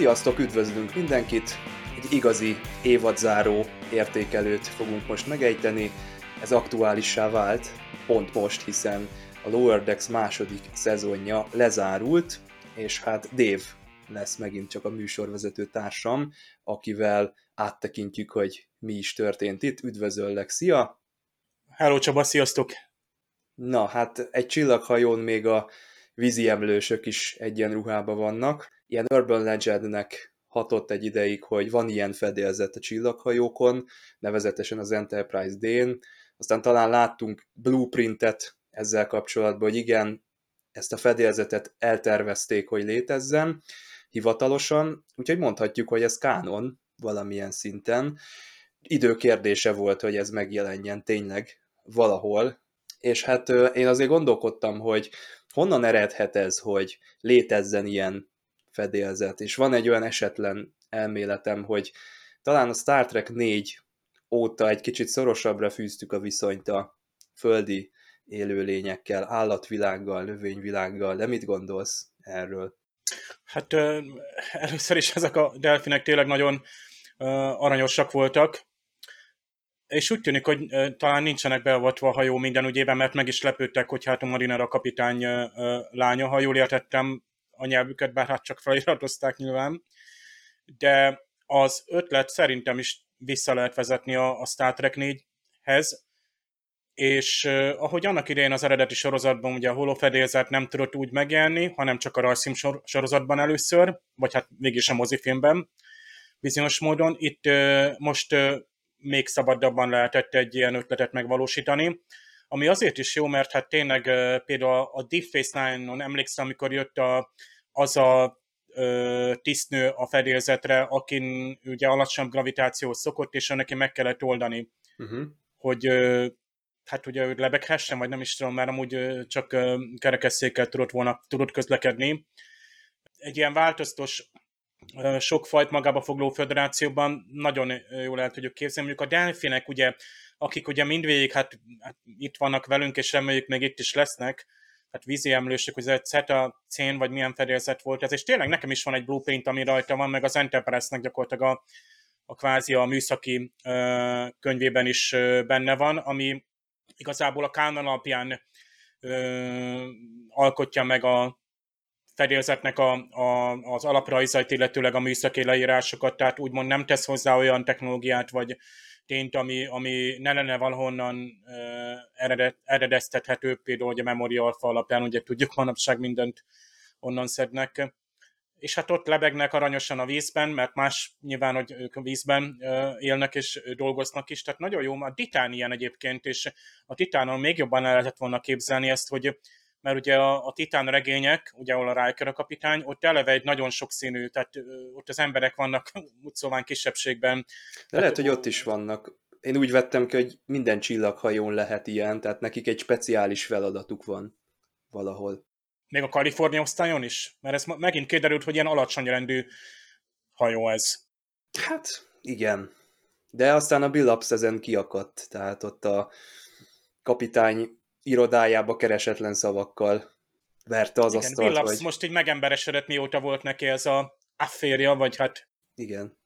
Sziasztok, üdvözlünk mindenkit! Egy igazi évadzáró értékelőt fogunk most megejteni. Ez aktuálissá vált, pont most, hiszen a Lower Decks második szezonja lezárult, és hát Dave lesz megint csak a műsorvezető társam, akivel áttekintjük, hogy mi is történt itt. Üdvözöllek, szia! Hello Csaba, sziasztok! Na, hát egy csillaghajón még a vízi emlősök is egyenruhában vannak. Ilyen urban legendnek hatott egy ideig, hogy van ilyen fedélzet a csillaghajókon, nevezetesen az Enterprise D-n. Aztán talán láttunk blueprintet ezzel kapcsolatban, hogy igen, ezt a fedélzetet eltervezték, hogy létezzen hivatalosan, úgyhogy mondhatjuk, hogy ez kánon valamilyen szinten. Időkérdése volt, hogy ez megjelenjen tényleg valahol, és hát én azért gondolkodtam, hogy honnan eredhet ez, hogy létezzen ilyen fedélzet, és van egy olyan esetlen elméletem, hogy talán a Star Trek 4 óta egy kicsit szorosabbra fűztük a viszonyt a földi élőlényekkel, állatvilággal, növényvilággal, de mit gondolsz erről? Hát először is ezek a delfinek tényleg nagyon aranyosak voltak, és úgy tűnik, hogy talán nincsenek beavatva a hajó minden ügyében, mert meg is lepődtek, hogy hát a Marinera kapitány lánya, ha jól értettem a nyelvüket, bár hát csak feliratozták nyilván. De az ötlet szerintem is vissza lehet vezetni a, a Star Trek 4-hez, és uh, ahogy annak idején az eredeti sorozatban ugye a holofedélzet nem tudott úgy megjelenni, hanem csak a rajzfilm sor- sorozatban először, vagy hát mégis a mozifilmben bizonyos módon. Itt uh, most uh, még szabadabban lehetett egy ilyen ötletet megvalósítani, ami azért is jó, mert hát tényleg például a Deep Face Nine-on emlékszem, amikor jött a, az a tisztnő a fedélzetre, akin ugye alacsonyabb gravitáció szokott, és neki meg kellett oldani, uh-huh. hogy hát ugye ő lebeghessen, vagy nem is tudom, mert amúgy csak kerekesszékkel tudott volna tudott közlekedni. Egy ilyen változtos sok fajt magába fogló föderációban nagyon jól el tudjuk képzelni. Mondjuk a delfinek, ugye, akik ugye mindvégig hát, hát itt vannak velünk, és reméljük még itt is lesznek, hát vízi emlősök, hogy ez egy CETA cén, vagy milyen fedélzet volt ez, és tényleg nekem is van egy blueprint, ami rajta van, meg az Enterprise-nek gyakorlatilag a, a kvázi a műszaki ö, könyvében is ö, benne van, ami igazából a kánon alapján ö, alkotja meg a, fedélzetnek a, a, az alaprajzait, illetőleg a műszaki leírásokat, tehát úgymond nem tesz hozzá olyan technológiát, vagy tényt, ami, ami ne lenne valahonnan uh, eredet, eredeztethető, például hogy a Memory Alpha alapján, ugye tudjuk, manapság mindent onnan szednek. És hát ott lebegnek aranyosan a vízben, mert más nyilván, hogy ők a vízben uh, élnek és dolgoznak is, tehát nagyon jó. A Titán ilyen egyébként, és a Titánon még jobban el lehetett volna képzelni ezt, hogy mert ugye a, a Titán regények, ugye ahol a Riker a kapitány, ott eleve egy nagyon sokszínű, tehát ott az emberek vannak szóval kisebbségben. De tehát, lehet, hogy ott is vannak. Én úgy vettem ki, hogy minden csillaghajón lehet ilyen, tehát nekik egy speciális feladatuk van valahol. Még a Kalifornia osztályon is? Mert ez megint kiderült, hogy ilyen alacsony rendű hajó ez. Hát, igen. De aztán a Bill Ups ezen kiakadt, tehát ott a kapitány irodájába keresetlen szavakkal verte az Igen, asztalt. Bill vagy... most így megemberesedett, mióta volt neki ez a afférja, vagy hát... Igen.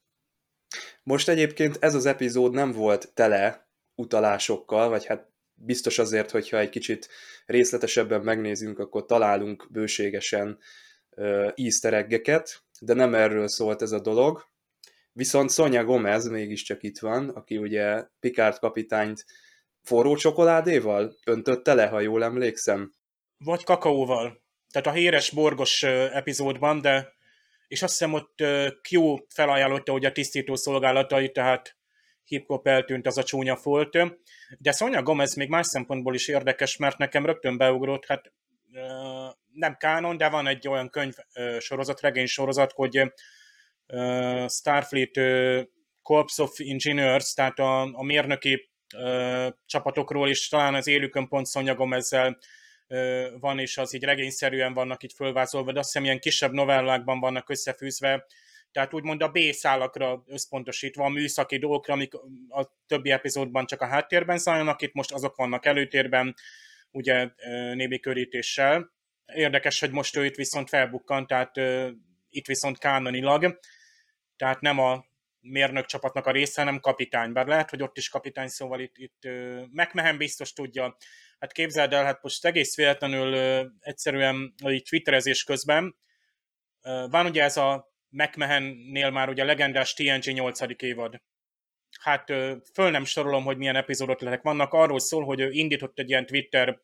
Most egyébként ez az epizód nem volt tele utalásokkal, vagy hát biztos azért, hogyha egy kicsit részletesebben megnézünk, akkor találunk bőségesen uh, easter eggeket, de nem erről szólt ez a dolog. Viszont Sonia Gomez mégiscsak itt van, aki ugye Picard kapitányt forró csokoládéval öntötte le, ha jól emlékszem? Vagy kakaóval. Tehát a híres borgos epizódban, de és azt hiszem ott Q felajánlotta hogy a tisztító szolgálatai, tehát hip eltűnt az a csúnya folt. De Sonia Gomez még más szempontból is érdekes, mert nekem rögtön beugrott, hát nem kánon, de van egy olyan könyv sorozat, regény sorozat, hogy Starfleet Corps of Engineers, tehát a, a mérnöki ö, csapatokról, és talán az élükön pont szonyagom ezzel ö, van, és az így regényszerűen vannak itt fölvázolva, de azt hiszem ilyen kisebb novellákban vannak összefűzve, tehát úgymond a B-szálakra összpontosítva, a műszaki dolgokra, amik a többi epizódban csak a háttérben zajlanak, itt most azok vannak előtérben, ugye nébi körítéssel. Érdekes, hogy most ő itt viszont felbukkant, tehát itt viszont kánonilag, tehát nem a mérnök csapatnak a része, hanem kapitány, bár lehet, hogy ott is kapitány, szóval itt, itt megmehem biztos tudja. Hát képzeld el, hát most egész véletlenül egyszerűen így twitterezés közben van ugye ez a McMahon-nél már ugye legendás TNG 8. évad. Hát föl nem sorolom, hogy milyen epizódok lehetnek. Vannak arról szól, hogy indított egy ilyen Twitter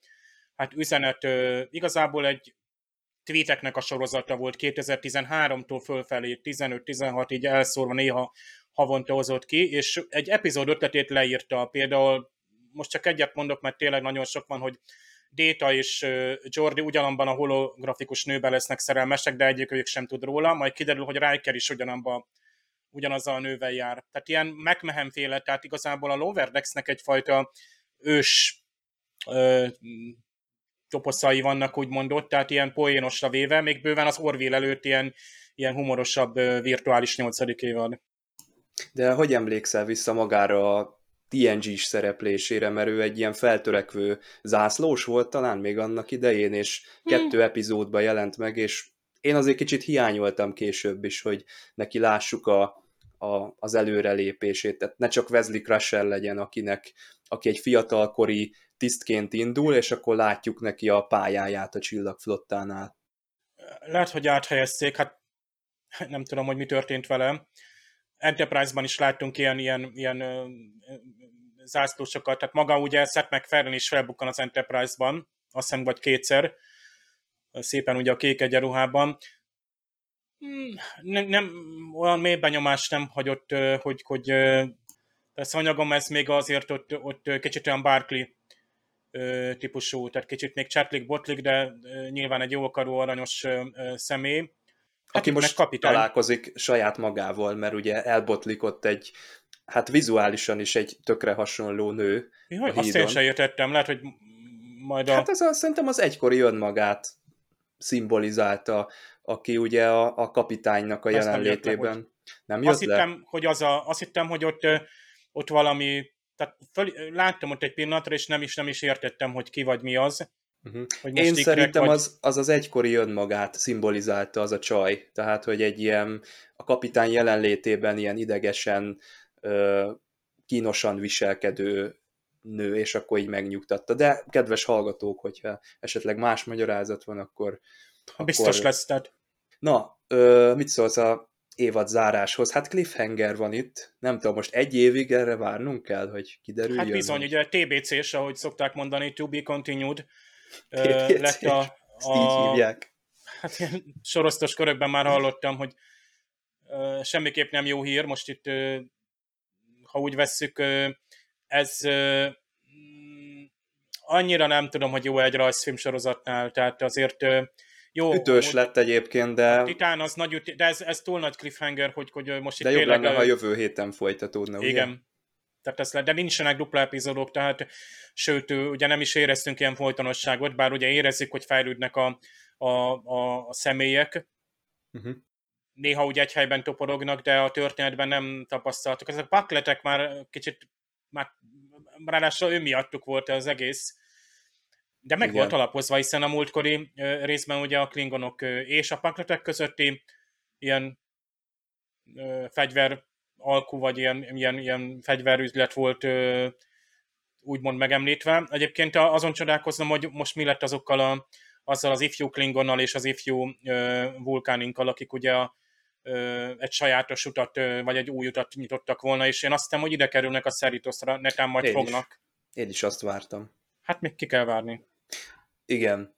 hát üzenet, igazából egy tweeteknek a sorozata volt 2013-tól fölfelé, 15-16 így elszórva néha havonta hozott ki, és egy epizód ötletét leírta. Például most csak egyet mondok, mert tényleg nagyon sok van, hogy Déta és Jordi ugyanabban a holografikus nőben lesznek szerelmesek, de egyikőjük sem tud róla, majd kiderül, hogy Riker is ugyanabban ugyanazzal a nővel jár. Tehát ilyen megmehem féle, tehát igazából a Lower Decks-nek egyfajta ős toposzai vannak, úgymond ott, tehát ilyen poénosra véve, még bőven az Orville előtt ilyen, ilyen humorosabb virtuális nyolcadik évad. De hogy emlékszel vissza magára a TNG-s szereplésére, mert ő egy ilyen feltörekvő zászlós volt talán még annak idején, és hmm. kettő epizódban jelent meg, és én azért kicsit hiányoltam később is, hogy neki lássuk a, a, az előrelépését, tehát ne csak Wesley Crusher legyen, akinek, aki egy fiatalkori tisztként indul, és akkor látjuk neki a pályáját a csillagflottánál. Lehet, hogy áthelyezték, hát nem tudom, hogy mi történt vele. Enterprise-ban is láttunk ilyen, ilyen, ilyen zászlósokat, tehát maga ugye Seth MacFarlane is felbukkan az Enterprise-ban, azt hiszem, vagy kétszer, szépen ugye a kék egyenruhában. Hmm, nem, nem, olyan mély benyomást nem hagyott, hogy, hogy persze anyagom ez még azért ott, ott kicsit olyan Barkley típusú, tehát kicsit még csatlik, botlik, de nyilván egy jókarú, aranyos személy. Hát Aki most kapitány. találkozik saját magával, mert ugye elbotlik ott egy, hát vizuálisan is egy tökre hasonló nő. Jaj, azt én sem értettem, lehet, hogy majd a... Hát ez a, szerintem az egykori önmagát szimbolizálta, aki ugye a, a kapitánynak a Ezt jelenlétében. Nem, nem jött azt le? Hittem, hogy az a, azt hittem, hogy ott, ott valami, tehát föl, láttam ott egy pillanatra, és nem is, nem is értettem, hogy ki vagy mi az. Uh-huh. Hogy Én szerintem vagy... az, az az egykori önmagát szimbolizálta az a csaj, tehát hogy egy ilyen a kapitány jelenlétében ilyen idegesen, ö, kínosan viselkedő nő, és akkor így megnyugtatta. De kedves hallgatók, hogyha esetleg más magyarázat van, akkor... Biztos akkor... lesz, tehát. Na, ö, mit szólsz a évad záráshoz? Hát cliffhanger van itt. Nem tudom, most egy évig erre várnunk kell, hogy kiderüljön. Hát bizony, ugye TBC-s, ahogy szokták mondani, to be continued, lett a, a... így hívják. Hát sorosztos körökben már hallottam, hogy semmiképp nem jó hír, most itt, ha úgy vesszük, ez uh, annyira nem tudom, hogy jó egy rajzfilm sorozatnál, tehát azért jó. Ütős lett egyébként, de... A Titán az nagy, üt... de ez, ez túl nagy cliffhanger, hogy, hogy most itt De jobb tényleg... lenne, ha jövő héten folytatódna, ugye? Igen. Tehát ez le, de nincsenek dupla epizódok, tehát sőt, ugye nem is éreztünk ilyen folytonosságot, bár ugye érezzük, hogy fejlődnek a, a, a, a személyek. Uh-huh. Néha ugye egy helyben toporognak, de a történetben nem tapasztaltuk. Ezek a pakletek már kicsit, már ráadásul ő miattuk volt az egész, de meg Igen. volt alapozva, hiszen a múltkori részben ugye a klingonok és a pakletek közötti ilyen fegyver alkú, vagy ilyen, ilyen, ilyen fegyverüzlet volt úgymond megemlítve. Egyébként azon csodálkozom, hogy most mi lett azokkal a, azzal az ifjú Klingonnal és az ifjú vulkáninkkal, akik ugye a, egy sajátos utat, vagy egy új utat nyitottak volna, és én azt hiszem, hogy ide kerülnek a Szeritoszra, netán majd én fognak. Is. Én is azt vártam. Hát még ki kell várni. Igen.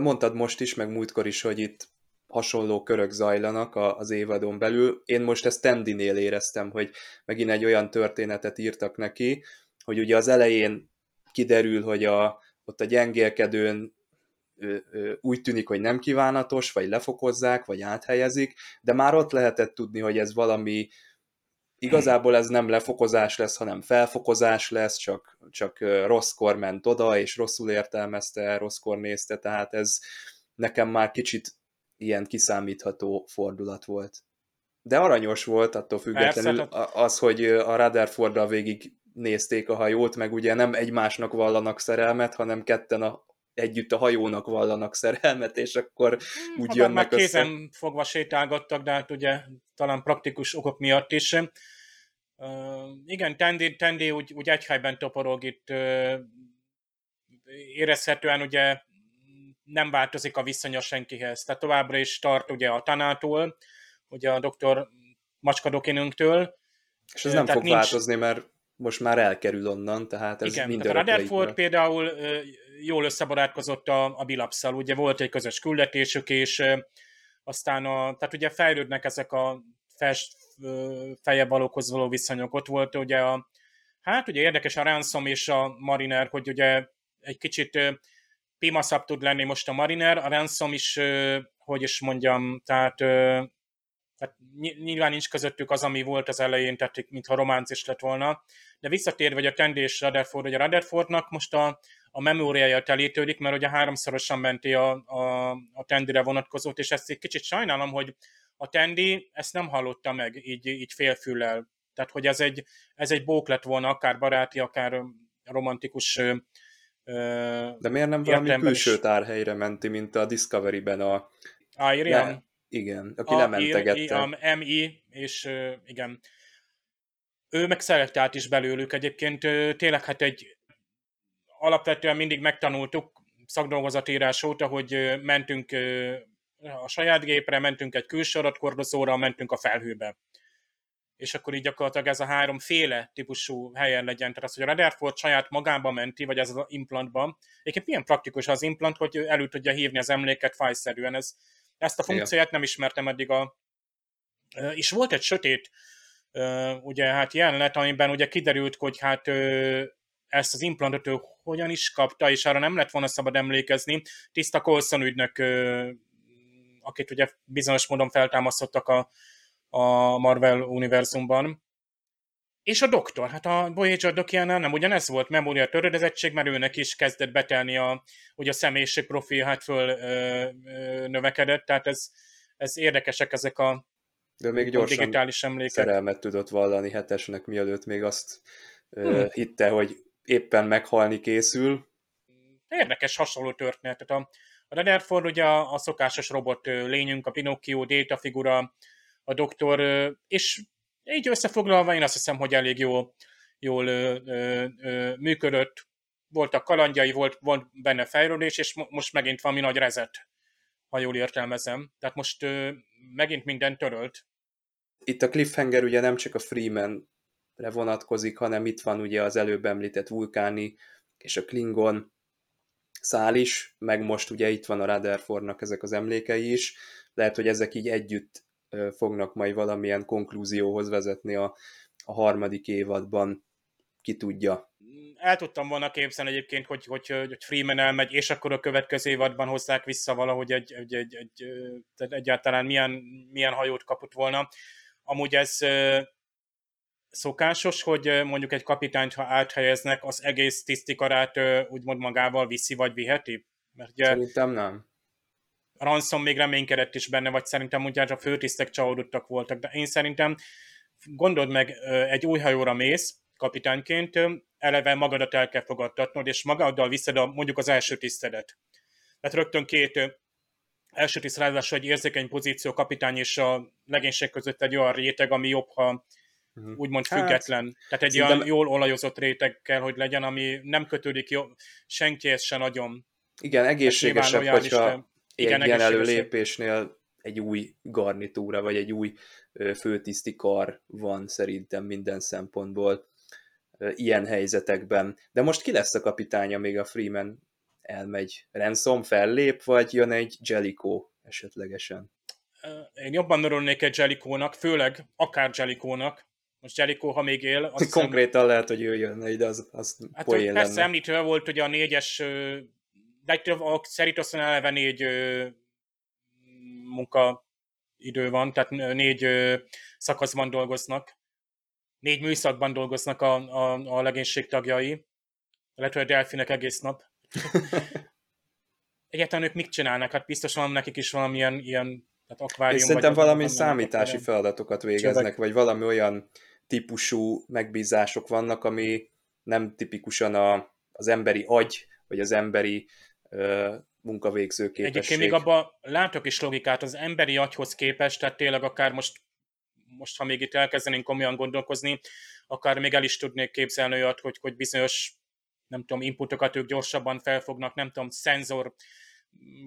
Mondtad most is, meg múltkor is, hogy itt hasonló körök zajlanak az évadon belül. Én most ezt Tendinél éreztem, hogy megint egy olyan történetet írtak neki, hogy ugye az elején kiderül, hogy a, ott a gyengélkedőn úgy tűnik, hogy nem kívánatos, vagy lefokozzák, vagy áthelyezik, de már ott lehetett tudni, hogy ez valami igazából ez nem lefokozás lesz, hanem felfokozás lesz, csak, csak rosszkor ment oda, és rosszul értelmezte, rosszkor nézte, tehát ez nekem már kicsit ilyen kiszámítható fordulat volt. De aranyos volt, attól függetlenül Persze, az, hogy a Rutherforddal végig nézték a hajót, meg ugye nem egymásnak vallanak szerelmet, hanem ketten a együtt a hajónak vallanak szerelmet, és akkor hmm, úgy jönnek már kézen össze. fogva sétálgattak, de hát ugye talán praktikus okok miatt is. Uh, igen, Tendi, Tendi úgy, úgy egy helyben toporog itt, uh, érezhetően ugye nem változik a viszonya senkihez. Tehát továbbra is tart ugye a tanától, ugye a doktor macskadokinünktől. És ez nem tehát fog nincs... változni, mert most már elkerül onnan, tehát ez Igen, minden a Rutherford például jól összebarátkozott a, a Bilapszal, ugye volt egy közös küldetésük, és aztán a, tehát ugye fejlődnek ezek a fest, feje valókhoz való viszonyok. Ott volt ugye a, hát ugye érdekes a Ransom és a Mariner, hogy ugye egy kicsit pimaszabb tud lenni most a Mariner, a Ransom is, hogy is mondjam, tehát, tehát nyilván nincs közöttük az, ami volt az elején, tehát mintha románc is lett volna, de visszatérve, hogy a Tendi és Rutherford, hogy a Rutherfordnak most a, a memóriája telítődik, mert ugye háromszorosan menti a, a, a Tendire vonatkozót, és ezt egy kicsit sajnálom, hogy a Tendi ezt nem hallotta meg így, így félfüllel. Tehát, hogy ez egy, ez egy bók lett volna, akár baráti, akár romantikus de miért nem valami külső is. tárhelyre menti, mint a Discovery-ben a... Iriam? Igen, aki a lementegette. A MI, és igen. Ő meg szelektált is belőlük egyébként. Tényleg hát egy alapvetően mindig megtanultuk szakdolgozatírás óta, hogy mentünk a saját gépre, mentünk egy külső adatkordozóra, mentünk a felhőbe és akkor így gyakorlatilag ez a háromféle típusú helyen legyen. Tehát az, hogy a Rutherford saját magába menti, vagy ez az implantban. Egyébként milyen praktikus az implant, hogy elő tudja hívni az emléket fájszerűen. Ez, ezt a funkcióját nem ismertem eddig a... És volt egy sötét, ugye hát jelenet, amiben ugye kiderült, hogy hát ezt az implantot ő hogyan is kapta, és arra nem lett volna szabad emlékezni. Tiszta Colson ügynök, akit ugye bizonyos módon feltámasztottak a a Marvel univerzumban. És a doktor, hát a Voyager dokjánál nem ugyanez volt, memória töredezettség, mert őnek is kezdett betelni a, hogy a személyiség profil hát föl ö, ö, növekedett, tehát ez, ez érdekesek ezek a, De még gyorsan digitális emlékek. szerelmet tudott vallani hetesnek, mielőtt még azt ö, hmm. hitte, hogy éppen meghalni készül. Érdekes, hasonló történet. Tehát a, a Rutherford ugye a, a szokásos robot lényünk, a Pinocchio, Data figura, a doktor, és így összefoglalva én azt hiszem, hogy elég jó, jól ö, ö, ö, működött. Voltak kalandjai, volt, volt benne fejlődés, és most megint valami nagy rezet, ha jól értelmezem. Tehát most ö, megint minden törölt. Itt a cliffhanger ugye nem csak a Freeman-re vonatkozik, hanem itt van ugye az előbb említett vulkáni és a Klingon szál is, meg most ugye itt van a Rutherfordnak ezek az emlékei is. Lehet, hogy ezek így együtt fognak majd valamilyen konklúzióhoz vezetni a, a harmadik évadban, ki tudja. El tudtam volna képzelni egyébként, hogy, hogy, hogy Freeman elmegy, és akkor a következő évadban hozzák vissza valahogy egy, egy, egy, egy, egy egyáltalán milyen, milyen hajót kapott volna. Amúgy ez szokásos, hogy mondjuk egy kapitányt, ha áthelyeznek, az egész tisztikarát úgymond magával viszi, vagy viheti? Mert ugye, Szerintem nem. Ransom még reménykedett is benne, vagy szerintem ugye a főtisztek csalódottak voltak, de én szerintem gondold meg, egy új hajóra mész, kapitányként, eleve magadat el kell fogadtatnod, és magaddal viszed a, mondjuk az első tisztedet. Tehát rögtön két első tiszt ráadásul egy érzékeny pozíció kapitány és a legénység között egy olyan réteg, ami jobb, ha uh-huh. úgymond hát, független. Tehát egy olyan jól olajozott réteg kell, hogy legyen, ami nem kötődik jó, senkihez se nagyon. Igen, egészségesebb, hogyha igen, egy ilyen előlépésnél egy új garnitúra, vagy egy új főtiszti kar van szerintem minden szempontból ilyen helyzetekben. De most ki lesz a kapitánya, még a Freeman elmegy? Ransom fellép, vagy jön egy Jellico esetlegesen? Én jobban örülnék egy Jellicónak, főleg akár Jellicónak. Most Jellico, ha még él... Azt Konkrétan hiszem... lehet, hogy ő jönne ide, az, az hát poén Persze említve volt, hogy a négyes de a Szeritoszon eleve négy ö, munkaidő van, tehát négy ö, szakaszban dolgoznak. Négy műszakban dolgoznak a, a, a legénység tagjai. Lehet, hogy a delfinek egész nap. Egyáltalán ők mit csinálnak? Hát biztosan nekik is valamilyen ilyen tehát akvárium. Én szerintem valami számítási feladatokat végeznek, Csövek. vagy valami olyan típusú megbízások vannak, ami nem tipikusan a, az emberi agy, vagy az emberi munkavégző képesség. Egyébként még abban látok is logikát az emberi agyhoz képest, tehát tényleg akár most, most ha még itt elkezdenénk komolyan gondolkozni, akár még el is tudnék képzelni olyat, hogy, hogy bizonyos nem tudom, inputokat ők gyorsabban felfognak, nem tudom, szenzor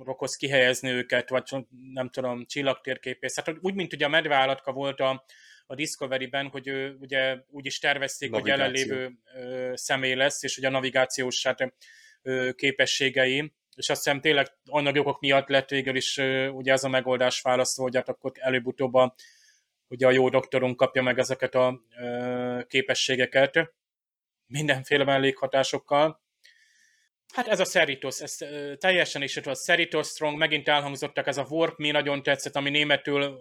rokhoz kihelyezni őket, vagy nem tudom, csillagtérképész. Hát úgy, mint ugye a medveállatka volt a, a Discovery-ben, hogy ő ugye úgy is tervezték, Navigáció. hogy jelenlévő ö, személy lesz, és ugye a navigációs hát, képességei, és azt hiszem tényleg anyagokok miatt lett végül is ugye ez a megoldás választva, hogy hát akkor előbb-utóbb a, ugye a jó doktorunk kapja meg ezeket a képességeket, mindenféle mellékhatásokkal. Hát ez a Cerritos, ez teljesen is a Cerritos Strong, megint elhangzottak, ez a Warp, mi nagyon tetszett, ami németül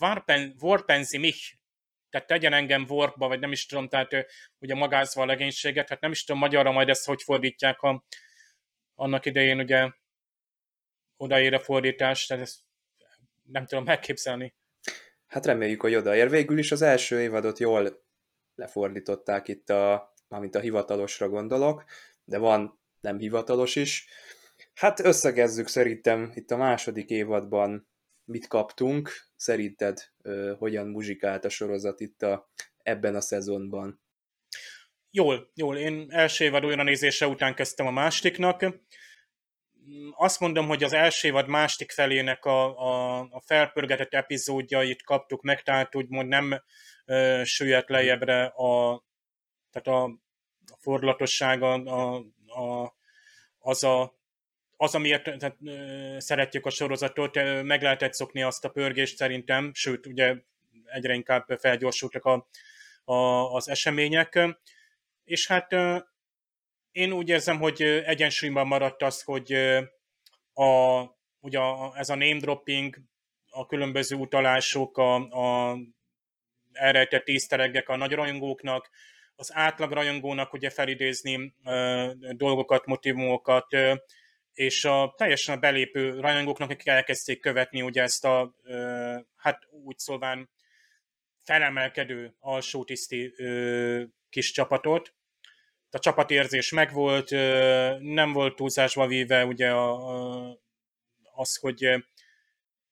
Warpen, Warpenzi mich, tehát tegyen engem warpba, vagy nem is tudom, tehát ugye magázva a legénységet, hát nem is tudom magyarra majd ezt hogy fordítják, ha annak idején ugye odaér a fordítás, tehát ezt nem tudom megképzelni. Hát reméljük, hogy odaér. Végül is az első évadot jól lefordították itt a, mármint a hivatalosra gondolok, de van nem hivatalos is. Hát összegezzük szerintem itt a második évadban mit kaptunk, szerinted ö, hogyan muzsikált a sorozat itt a, ebben a szezonban? Jól, jól. Én első évad olyan nézése után kezdtem a másodiknak. Azt mondom, hogy az első évad másik felének a, a, a felpörgetett epizódjait kaptuk meg, tehát úgymond nem ö, süllyedt lejjebbre a, tehát a, a fordulatossága, a, a, az a az, amiért tehát, szeretjük a sorozatot, meg lehetett szokni azt a pörgést szerintem, sőt, ugye egyre inkább felgyorsultak a, a, az események, és hát én úgy érzem, hogy egyensúlyban maradt az, hogy a, ugye ez a name dropping, a különböző utalások, a, a elrejtett észtereggek a nagy rajongóknak, az átlag rajongónak ugye felidézni dolgokat, motivumokat, és a teljesen a belépő rajongóknak, akik elkezdték követni ugye ezt a, hát úgy szólván felemelkedő alsó tiszti kis csapatot. A csapatérzés megvolt, nem volt túlzásba víve ugye a, a, az, hogy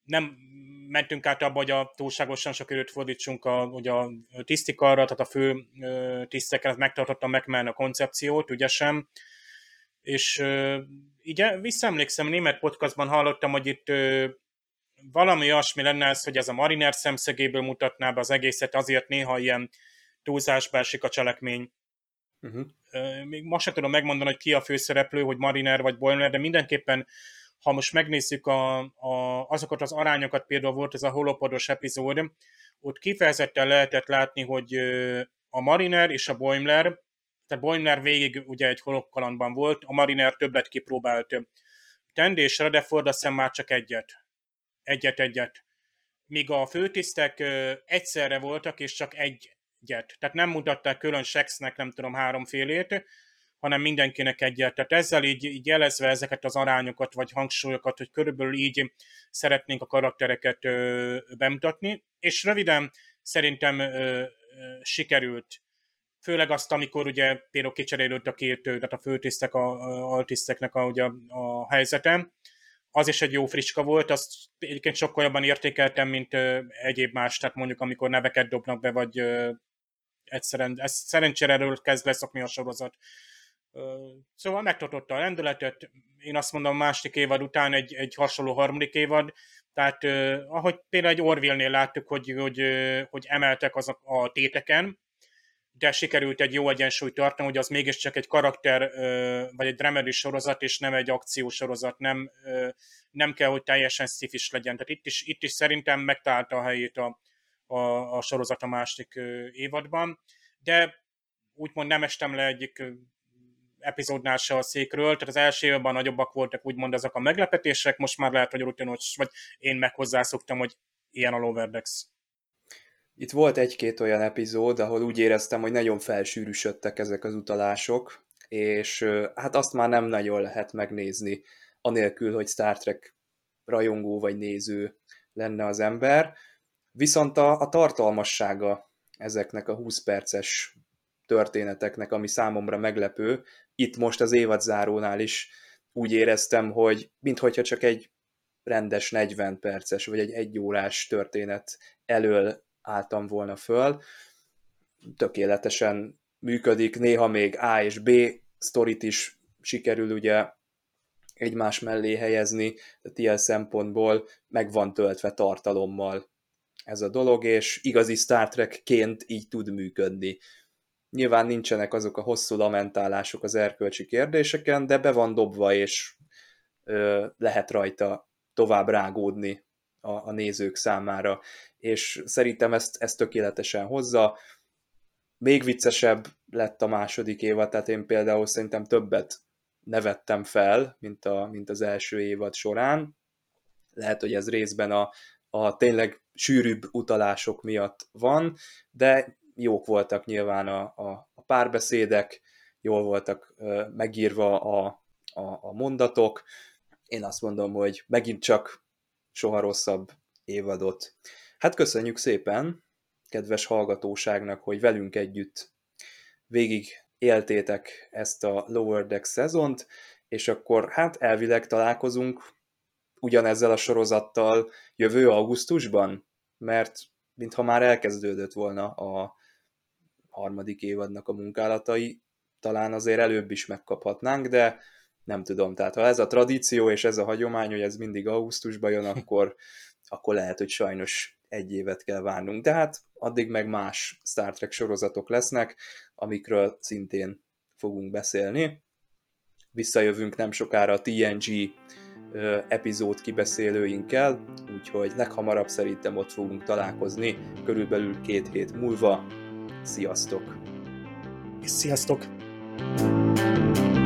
nem mentünk át abba, hogy a túlságosan sok időt fordítsunk a, ugye a tisztikarra, tehát a fő tiszteken, megtartottam meg a koncepciót ügyesen, és így visszaemlékszem, német podcastban hallottam, hogy itt valami olyasmi lenne ez, hogy ez a mariner szemszögéből mutatná be az egészet, azért néha ilyen túlzásba esik a cselekmény. Uh-huh. Még most sem tudom megmondani, hogy ki a főszereplő, hogy mariner vagy boiler, de mindenképpen ha most megnézzük a, a, azokat az arányokat, például volt ez a holopodos epizód, ott kifejezetten lehetett látni, hogy a Mariner és a Boimler, tehát Boimler végig ugye egy holokkalandban volt, a Mariner többet kipróbált tenni, és Rutherford azt már csak egyet. Egyet-egyet. Míg a főtisztek egyszerre voltak, és csak egyet. Tehát nem mutatták külön Sexnek, nem tudom, háromfélét, hanem mindenkinek egyet. Tehát ezzel így, így jelezve ezeket az arányokat, vagy hangsúlyokat, hogy körülbelül így szeretnénk a karaktereket bemutatni, és röviden szerintem ö, ö, sikerült főleg azt, amikor ugye például kicserélődött a két, tehát a főtisztek, a, a altiszteknek a, ugye a, a helyzete, az is egy jó fricska volt, azt egyébként sokkal jobban értékeltem, mint ö, egyéb más, tehát mondjuk amikor neveket dobnak be, vagy ö, egyszerűen, ez szerencsére erről kezd leszokni a sorozat. Szóval megtartotta a rendületet, én azt mondom, másik évad után egy, egy hasonló harmadik évad, tehát ahogy például egy Orville-nél láttuk, hogy, hogy, hogy emeltek az a, a téteken, de sikerült egy jó egyensúlyt tartani, hogy az mégiscsak egy karakter, vagy egy dramedy sorozat, és nem egy akciósorozat, nem, nem kell, hogy teljesen szifis legyen. Tehát itt is, itt is szerintem megtalálta a helyét a, a, a sorozat a másik évadban, de úgymond nem estem le egyik epizódnál se a székről, tehát az első évben nagyobbak voltak úgymond ezek a meglepetések, most már lehet, hogy rutinos, vagy én meg hogy ilyen a Loverdex. Itt volt egy-két olyan epizód, ahol úgy éreztem, hogy nagyon felsűrűsödtek ezek az utalások, és hát azt már nem nagyon lehet megnézni, anélkül, hogy Star Trek rajongó vagy néző lenne az ember. Viszont a, a tartalmassága ezeknek a 20 perces történeteknek, ami számomra meglepő, itt most az évadzárónál is úgy éreztem, hogy minthogyha csak egy rendes 40 perces, vagy egy egyórás történet elől álltam volna föl. Tökéletesen működik, néha még A és B sztorit is sikerül ugye egymás mellé helyezni, tehát ilyen szempontból meg van töltve tartalommal ez a dolog, és igazi Star Trek-ként így tud működni. Nyilván nincsenek azok a hosszú lamentálások az erkölcsi kérdéseken, de be van dobva, és ö, lehet rajta tovább rágódni a, a nézők számára, és szerintem ezt, ezt tökéletesen hozza. Még viccesebb lett a második évad, tehát én például szerintem többet nevettem fel, mint, a, mint az első évad során. Lehet, hogy ez részben a, a tényleg sűrűbb utalások miatt van, de jók voltak nyilván a, a, a párbeszédek, jól voltak megírva a, a, a mondatok. Én azt mondom, hogy megint csak soha rosszabb évadot. Hát köszönjük szépen, kedves hallgatóságnak, hogy velünk együtt végig éltétek ezt a Lower Deck szezont, és akkor hát elvileg találkozunk ugyanezzel a sorozattal jövő augusztusban, mert mintha már elkezdődött volna a harmadik évadnak a munkálatai, talán azért előbb is megkaphatnánk, de nem tudom, tehát ha ez a tradíció és ez a hagyomány, hogy ez mindig augusztusban jön, akkor, akkor lehet, hogy sajnos egy évet kell várnunk. De hát addig meg más Star Trek sorozatok lesznek, amikről szintén fogunk beszélni. Visszajövünk nem sokára a TNG epizód kibeszélőinkkel, úgyhogy leghamarabb szerintem ott fogunk találkozni, körülbelül két hét múlva. Sziasztok! Sziasztok! thank you